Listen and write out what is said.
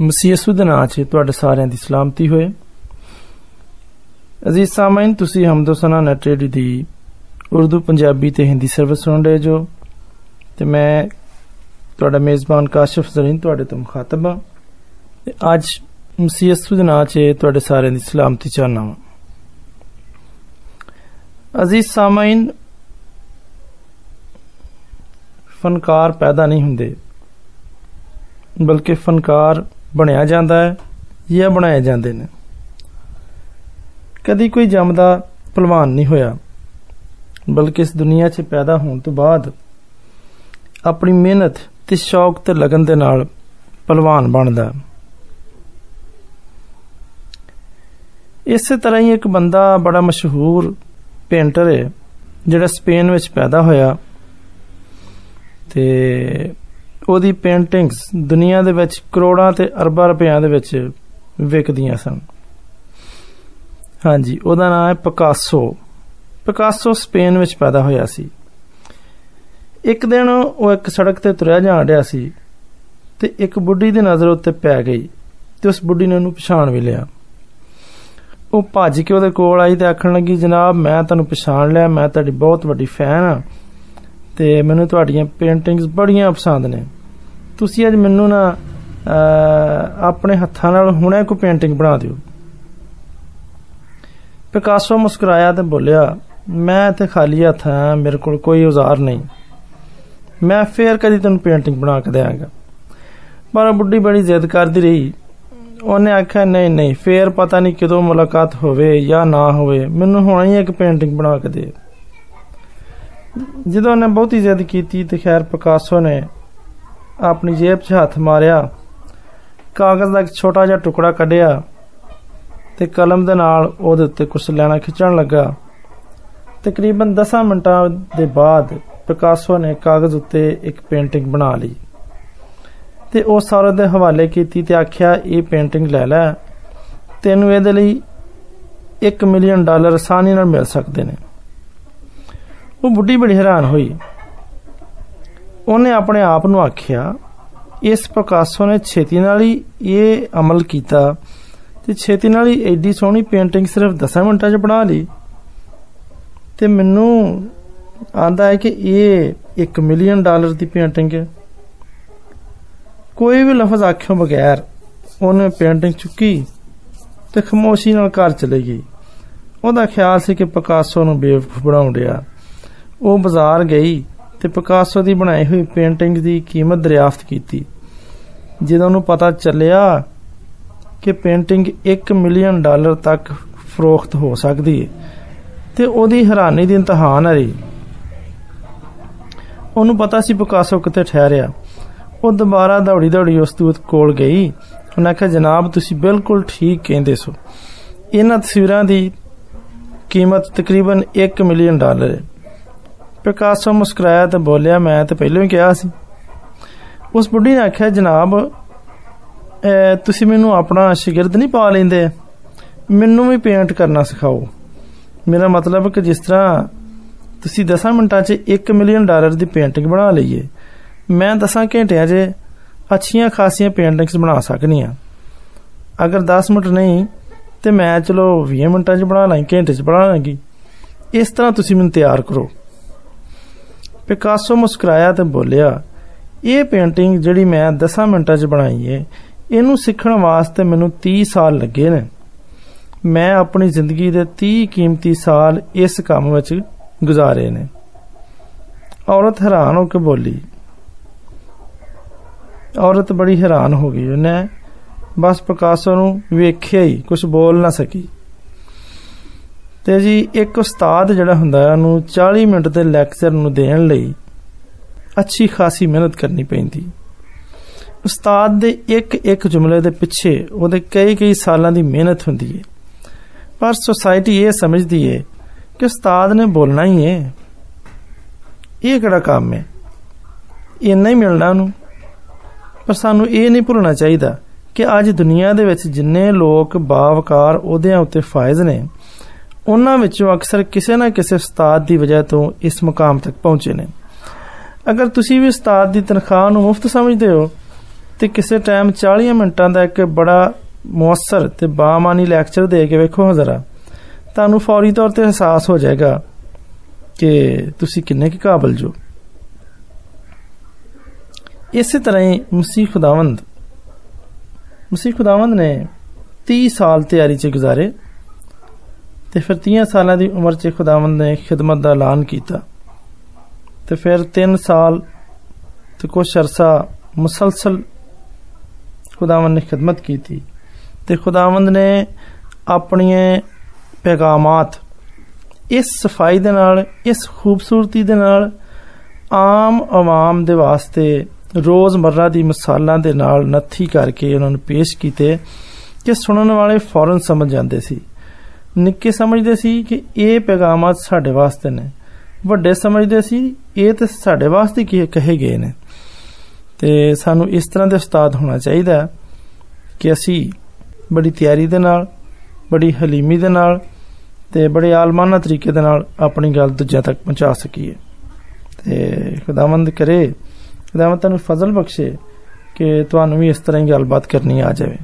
ਮਸੀਹ ਯਿਸੂ ਦੇ ਨਾਮ 'ਚ ਤੁਹਾਡੇ ਸਾਰਿਆਂ ਦੀ ਸਲਾਮਤੀ ਹੋਏ। ਅਜ਼ੀਜ਼ ਸਾਮਾਈਨ, ਤੁਸੀਂ ਹਮਦੋ ਸਨਾ ਨੈਟ ਰੇਡੀਓ ਦੀ ਉਰਦੂ, ਪੰਜਾਬੀ ਤੇ ਹਿੰਦੀ ਸਰਵਿਸ ਸੁਣ ਰਹੇ ਜੋ। ਤੇ ਮੈਂ ਤੁਹਾਡਾ ਮੇਜ਼ਬਾਨ ਕਾਸ਼ਫ ਜ਼ਰੀਨ ਤੁਹਾਡੇ ਤੋਂ ਮੁਖਾਤਬ ਹਾਂ। ਤੇ ਅੱਜ ਮਸੀਹ ਯਿਸੂ ਦੇ ਨਾਮ 'ਚ ਤੁਹਾਡੇ ਸਾਰਿਆਂ ਦੀ ਸਲਾਮਤੀ ਚਾਹਨਾ ਹਾਂ। ਅਜ਼ੀਜ਼ ਸਾਮਾਈਨ, ਫਨਕਾਰ ਪੈਦਾ ਨਹੀਂ ਹੁੰਦੇ, ਬਲਕਿ ਫਨਕਾਰ ਬਣਿਆ ਜਾਂਦਾ ਹੈ ਜਾਂ ਬਣਾਏ ਜਾਂਦੇ ਨੇ। ਕਦੀ ਕੋਈ ਜੰਮਦਾ ਪਹਿਲਵਾਨ ਨਹੀਂ ਹੋਇਆ, ਬਲਕਿ ਇਸ ਦੁਨੀਆ 'ਚ ਪੈਦਾ ਹੋਣ ਤੋਂ ਬਾਅਦ ਆਪਣੀ ਮਿਹਨਤ ਤੇ ਸ਼ੌਕ ਤੇ ਲਗਨ ਦੇ ਨਾਲ ਪਹਿਲਵਾਨ ਬਣਦਾ ਇਸੇ ਤਰ੍ਹਾਂ ਹੀ ਇੱਕ ਬੰਦਾ ਬੜਾ ਮਸ਼ਹੂਰ ਪੇਂਟਰ ਹੈ, ਜਿਹੜਾ ਸਪੇਨ ਵਿੱਚ ਪੈਦਾ ਹੋਇਆ ਤੇ ਉਹਦੀ ਪੇਂਟਿੰਗਸ ਦੁਨੀਆ ਦੇ ਵਿੱਚ ਕਰੋੜਾਂ ਤੇ ਅਰਬਾਂ ਰੁਪਈਆਂ ਦੇ ਵਿੱਚ ਵਿਕਦੀਆਂ ਸਨ। ਹਾਂਜੀ, ਉਹਦਾ ਨਾਮ ਹੈ ਪਿਕਾਸੋ। ਪਿਕਾਸੋ ਸਪੇਨ ਵਿੱਚ ਪੈਦਾ ਹੋਇਆ ਸੀ। ਇੱਕ ਦਿਨ ਉਹ ਇੱਕ ਸੜਕ ਤੇ ਤੁਰਿਆ ਜਾਣ ਰਿਹਾ ਸੀ ਤੇ ਇੱਕ ਬੁੱਢੀ ਦੀ ਨਜ਼ਰ ਉੱਤੇ ਪੈ ਗਈ ਤੇ ਉਸ ਬੁੱਢੀ ਨੇ ਉਹਨੂੰ ਪਛਾਣ ਵੀ ਲਿਆ। ਉਹ ਭੱਜ ਕੇ ਉਹਦੇ ਕੋਲ ਆਈ ਤੇ ਆਖਣ ਲੱਗੀ, ਜਨਾਬ, ਮੈਂ ਤੁਹਾਨੂੰ ਪਛਾਣ ਲਿਆ, ਮੈਂ ਤੁਹਾਡੀ ਬਹੁਤ ਵੱਡੀ ਫੈਨ ਆ ਤੇ ਮੈਨੂੰ ਤੁਹਾਡੀਆਂ ਪੇਂਟਿੰਗਸ ਬੜੀਆਂ ਪਸੰਦ ਨੇ। ਤੁਸੀਂ ਅੱਜ ਮੈਨੂੰ ਨਾ ਆਪਣੇ ਹੱਥਾਂ ਨਾਲ ਹੁਣੇ ਕੋਈ ਪੇਂਟਿੰਗ ਬਣਾ ਦਿਓ। ਪਿਕਾਸੋ ਮੁਸਕਰਾਇਆ ਤੇ ਬੋਲਿਆ, ਮੈਂ ਤੇ ਖਾਲੀ ਹੱਥ ਹਾਂ, ਮੇਰੇ ਕੋਲ ਕੋਈ ਔਜ਼ਾਰ ਨਹੀਂ। ਮੈਂ ਫੇਰ ਕਦੀ ਤੈਨੂੰ ਪੇਂਟਿੰਗ ਬਣਾ ਕੇ ਦੇਵਾਂਗਾ ਪਰ ਬੁੱਢੀ ਬੜੀ ਜ਼ਿੱਦ ਕਰਦੀ ਰਹੀ। ਉਹਨੇ ਆਖਿਆ, ਨਹੀਂ ਨਹੀਂ, ਫੇਰ ਪਤਾ ਨਹੀਂ ਕਦੋਂ ਮੁਲਾਕਾਤ ਹੋਵੇ ਜਾਂ ਨਾ ਹੋਵੇ, ਮੈਨੂੰ ਹੁਣੇ ਹੀ ਇੱਕ ਪੇਂਟਿੰਗ ਬਣਾ ਕੇ ਦੇ। ਜਦੋਂ ਉਹਨੇ ਬਹੁਤੀ ਜ਼ਿੱਦ ਕੀਤੀ ਤੇ ਖੈਰ ਪਿਕਾਸੋ ਨੇ ਆਪਣੀ ਜੇਬ 'ਚ ਹੱਥ ਮਾਰਿਆ, ਕਾਗਜ਼ ਦਾ ਇੱਕ ਛੋਟਾ ਜਿਹਾ ਟੁਕੜਾ ਕੱਢਿਆ ਤੇ ਕਲਮ ਦੇ ਨਾਲ ਉਹਦੇ ਉੱਤੇ ਕੁਝ ਲੈਣਾ ਖਿੱਚਣ ਲੱਗਾ। ਤਕਰੀਬਨ 10 ਮਿੰਟਾਂ ਦੇ ਬਾਅਦ ਪਿਕਾਸੋ ਨੇ ਕਾਗਜ਼ ਉੱਤੇ ਇੱਕ ਪੇਂਟਿੰਗ ਬਣਾ ਲਈ ਤੇ ਉਹ ਸਾਰੇ ਦੇ ਹਵਾਲੇ ਕੀਤੀ ਤੇ ਆਖਿਆ, ਇਹ ਪੇਂਟਿੰਗ ਲੈ ਲੈ, ਤੈਨੂੰ ਇਹਦੇ ਲਈ 1 ਮਿਲੀਅਨ ਡਾਲਰ ਆਸਾਨੀ ਨਾਲ ਮਿਲ ਸਕਦੇ ਨੇ। ਉਹ ਬੁੱਢੀ ਬੜੀ ਹੈਰਾਨ ਹੋਈ। ਉਹਨੇ ਆਪਣੇ ਆਪ ਨੂੰ ਆਖਿਆ, ਇਸ ਪਿਕਾਸੋ ਨੇ ਛੇਤੀ ਨਾਲ ਹੀ ਇਹ ਅਮਲ ਕੀਤਾ ਤੇ ਛੇਤੀ ਨਾਲ ਹੀ ਐਡੀ ਸੋਹਣੀ ਪੇਂਟਿੰਗ ਸਿਰਫ 10 ਮਿੰਟਾਂ 'ਚ ਬਣਾ ਲਈ। ਤੇ ਮੈਨੂੰ ਆਂਦਾ ਹੈ ਕਿ ਇਹ 1 ਮਿਲੀਅਨ ਡਾਲਰ ਦੀ ਪੇਂਟਿੰਗ ਹੈ। ਕੋਈ ਵੀ ਲਫ਼ਜ਼ ਆਖਿਓ ਬਗੈਰ ਉਹਨੇ ਪੇਂਟਿੰਗ ਚੁੱਕੀ ਤੇ ਖਮੋਸ਼ੀ ਨਾਲ ਘਰ ਚਲੇ ਗਈ। ਉਹਦਾ ਖਿਆਲ ਸੀ ਕਿ ਪਿਕਾਸੋ ਨੂੰ ਬੇਵਕੂਫ ਬਣਾਉਣ ਰਿਹਾ ਉਹ ਬਾਜ਼ਾਰ ਗਈ ਤੇ ਪਿਕਾਸੋ ਦੀ ਬਣਾਈ ਹੋਈ ਪੇਂਟਿੰਗ ਦੀ ਕੀਮਤ ਦਰਿਆਫਤ ਕੀਤੀ ਜਦੋਂ ਉਹਨੂੰ ਪਤਾ ਚੱਲਿਆ ਕਿ ਪੇਂਟਿੰਗ 1 ਮਿਲੀਅਨ ਡਾਲਰ ਤੱਕ ਫਰੋਖਤ ਹੋ ਸਕਦੀ ਹੈ ਤੇ ਉਹਦੀ ਹੈਰਾਨੀ ਦੀ ਇੰਤਹਾ ਨਾ ਰਹੀ ਉਹਨੂੰ ਪਤਾ ਸੀ ਪਿਕਾਸੋ ਕਿੱਥੇ ਠਹਿਰਿਆ। ਉਹ ਦੁਬਾਰਾ ਦੌੜੀ ਦੌੜੀ ਉਸ ਦੂਤ ਕੋਲ ਗਈ। ਉਹਨਾਂ ਕਿਹਾ, ਜਨਾਬ, ਤੁਸੀਂ ਬਿਲਕੁਲ ਠੀਕ ਕਹਿੰਦੇ ਸੋ। ਇਹਨਾਂ ਤਸਵੀਰਾਂ ਦੀ ਕੀਮਤ ਤਕਰੀਬਨ 1 ਮਿਲੀਅਨ ਡਾਲਰ ਹੈ। ਪਿਕਾਸੋ ਮੁਸਕਰਾਇਆ ਤੇ ਬੋਲਿਆ, ਮੈਂ ਤਾਂ ਪਹਿਲਾਂ ਹੀ ਕਿਹਾ ਸੀ। ਉਸ ਬੁੱਢੀ ਨੇ ਆਖਿਆ, ਜਨਾਬ ਤੁਸੀਂ ਮੈਨੂੰ ਆਪਣਾ ਸ਼ਾਗਿਰਦ ਨਹੀਂ ਪਾ ਲੈਂਦੇ। ਮੈਨੂੰ ਵੀ ਪੇਂਟ ਕਰਨਾ ਸਿਖਾਓ। ਮੇਰਾ ਮਤਲਬ ਕਿ ਜਿਸ ਤਰ੍ਹਾਂ ਤੁਸੀਂ 10 ਮਿੰਟਾਂ 'ਚ 1 ਮਿਲੀਅਨ ਡਾਲਰ ਦੀ ਪੇਂਟਿੰਗ ਬਣਾ ਲਈਏ, ਮੈਂ 10 ਘੰਟਿਆਂ 'ਚ ਅੱਛੀਆਂ ਖਾਸੀਆਂ ਪੇਂਟਿੰਗਸ ਬਣਾ ਸਕਨੀ ਆ ਅਗਰ 10 ਮਿੰਟ ਨਹੀਂ, ਤੇ ਮੈਂ ਚਲੋ 20 ਮਿੰਟਾਂ 'ਚ ਬਣਾ ਲਾਂ, ਘੰਟੇ 'ਚ ਬਣਾ ਲਾਂਗੀ। ਇਸ ਤਰ੍ਹਾਂ ਤੁਸੀਂ ਮੈਨੂੰ ਤਿਆਰ ਕਰੋ। ਪਿਕਾਸੋ ਮੁਸਕਰਾਇਆ ਤੇ ਬੋਲਿਆ, ਇਹ ਪੇਂਟਿੰਗ ਜਿਹੜੀ ਮੈਂ 10 ਮਿੰਟਾਂ 'ਚ ਬਣਾਈ ਏ, ਇਹਨੂੰ ਸਿੱਖਣ ਵਾਸਤੇ ਮੈਨੂੰ 30 ਸਾਲ ਲੱਗੇ ਨੇ। ਮੈਂ ਆਪਣੀ ਜ਼ਿੰਦਗੀ ਦੇ 30 ਕੀਮਤੀ ਸਾਲ ਇਸ ਕੰਮ ਵਿੱਚ ਗੁਜ਼ਾਰੇ ਨੇ। ਔਰਤ ਹੈਰਾਨ ਹੋ ਕੇ ਬੋਲੀ, ਔਰਤ ਬੜੀ ਹੈਰਾਨ ਹੋ ਗਈ ਉਹਨੇ। ਬਸ ਪਿਕਾਸੋ ਨੂੰ ਵੇਖਿਆ ਹੀ ਕੁਝ ਬੋਲ ਨਾ ਸਕੀ। ਤੇ ਜੀ ਇੱਕ ਉਸਤਾਦ ਜਿਹੜਾ ਹੁੰਦਾ ਉਹਨੂੰ 40 ਮਿੰਟ ਦੇ ਲੈਕਚਰ ਨੂੰ ਦੇਣ ਲਈ ਅੱਛੀ ਖਾਸੀ ਮਿਹਨਤ ਕਰਨੀ ਪੈਂਦੀ। ਉਸਤਾਦ ਦੇ ਇੱਕ ਇੱਕ ਜੁਮਲੇ ਦੇ ਪਿੱਛੇ ਉਹਦੇ ਕਈ ਕਈ ਸਾਲਾਂ ਦੀ ਮਿਹਨਤ ਹੁੰਦੀ ਹੈ ਪਰ ਸੋਸਾਇਟੀ ਇਹ ਸਮਝਦੀ ਹੈ ਕਿ ਉਸਤਾਦ ਨੇ ਬੋਲਣਾ ਹੀ ਹੈ ਇਹ ਕਿਹੜਾ ਕੰਮ ਹੈ ਇੰਨਾ ਹੀ ਮਿਲਣਾ ਉਹਨੂੰ। ਪਰ ਸਾਨੂੰ ਇਹ ਨਹੀਂ ਭੁੱਲਣਾ ਚਾਹੀਦਾ ਕਿ ਅੱਜ ਦੁਨੀਆ ਦੇ ਵਿੱਚ ਜਿੰਨੇ ਲੋਕ ਬਾਵਕਾਰ ਉਹਦਿਆਂ ਉੱਤੇ ਫਾਇਜ਼ ਨੇ ਉਹਨਾਂ ਵਿੱਚੋਂ ਅਕਸਰ ਕਿਸੇ ਨਾ ਕਿਸੇ ਉਸਤਾਦ ਦੀ ਵਜ੍ਹਾ ਤੋਂ ਇਸ ਮੁਕਾਮ ਤੱਕ ਪਹੁੰਚੇ ਨੇ ਅਗਰ ਤੁਸੀਂ ਵੀ ਉਸਤਾਦ ਦੀ ਤਨਖਾਹ ਨੂੰ ਮੁਫਤ ਸਮਝਦੇ ਹੋ ਤੇ ਕਿਸੇ ਟਾਈਮ 40 ਮਿੰਟਾਂ ਦਾ ਇੱਕ ਬੜਾ ਮੁਅੱਸਰ ਤੇ ਬਾਮਾਨੀ ਲੈਕਚਰ ਦੇ ਕੇ ਵੇਖੋ ਜ਼ਰਾ ਤੁਹਾਨੂੰ ਫੌਰੀ ਤੌਰ ਤੇ ਅਹਿਸਾਸ ਹੋ ਜਾਏਗਾ ਕਿ ਤੁਸੀਂ ਕਿੰਨੇ ਕੁ ਕਾਬਲ ਜੋ ਇਸੇ ਤਰ੍ਹਾਂ ਹੀ ਮਸੀਹ ਖੁਦਾਵੰਦ ਮਸੀਹ ਖੁਦਾਵੰਦ ਨੇ 30 ਸਾਲ ਤਿਆਰੀ 'ਚ ਗੁਜ਼ਾਰੇ ਤੇ ਫਿਰ 30 ਸਾਲਾਂ ਦੀ ਉਮਰ 'ਚ ਖੁਦਾਵੰਦ ਨੇ ਖਿਦਮਤ ਦਾ ਐਲਾਨ ਕੀਤਾ। ਤੇ ਫਿਰ 3 ਸਾਲ ਤੇ ਕੁਝ ਅਰਸਾ ਮੁਸਲਸਲ ਖੁਦਾਵੰਦ ਨੇ ਖਿਦਮਤ ਕੀਤੀ ਤੇ ਖੁਦਾਵੰਦ ਨੇ ਆਪਣੀਆਂ ਪੈਗਾਮਾਤ ਇਸ ਸਫ਼ਾਈ ਦੇ ਨਾਲ, ਇਸ ਖੂਬਸੂਰਤੀ ਦੇ ਨਾਲ, ਆਮ ਆਵਾਮ ਦੇ ਵਾਸਤੇ ਰੋਜ਼ਮਰਰਾ ਦੀ ਮਿਸਾਲਾਂ ਦੇ ਨਾਲ ਨੱਥੀ ਕਰਕੇ ਉਹਨਾਂ ਨੂੰ ਪੇਸ਼ ਕੀਤੇ ਕਿ ਸੁਣਨ ਵਾਲੇ ਫੌਰਨ ਸਮਝ ਜਾਂਦੇ ਸੀ। ਨਿੱਕੇ ਸਮਝਦੇ ਸੀ ਕਿ ਇਹ ਪੈਗਾਮਾਤ ਸਾਡੇ ਵਾਸਤੇ ਨੇ। ਵੱਡੇ ਸਮਝਦੇ ਸੀ, ਇਹ ਤੇ ਸਾਡੇ ਵਾਸਤੇ ਕੀ ਕਹੇ ਗਏ ਨੇ। ਤੇ ਸਾਨੂੰ ਇਸ ਤਰ੍ਹਾਂ ਦੇ ਉਸਤਾਦ ਹੋਣਾ ਚਾਹੀਦਾ ਕਿ ਅਸੀਂ ਬੜੀ ਤਿਆਰੀ ਦੇ ਨਾਲ, ਬੜੀ ਹਲੀਮੀ ਦੇ ਨਾਲ ਤੇ ਬੜੇ ਆਲਮਾਨਾ ਤਰੀਕੇ ਦੇ ਨਾਲ ਆਪਣੀ ਗੱਲ ਦੂਜਿਆਂ ਤੱਕ ਪਹੁੰਚਾ ਸਕੀਏ। ਤੇ ਖੁਦਾਵੰਦ ਕਰੇ, ਖੁਦਾਵੰਦ ਤੁਹਾਨੂੰ ਫਜ਼ਲ ਬਖਸ਼ੇ ਕਿ ਤੁਹਾਨੂੰ ਵੀ ਇਸ ਤਰ੍ਹਾਂ ਹੀ ਗੱਲਬਾਤ ਕਰਨੀ ਆ ਜਾਵੇ।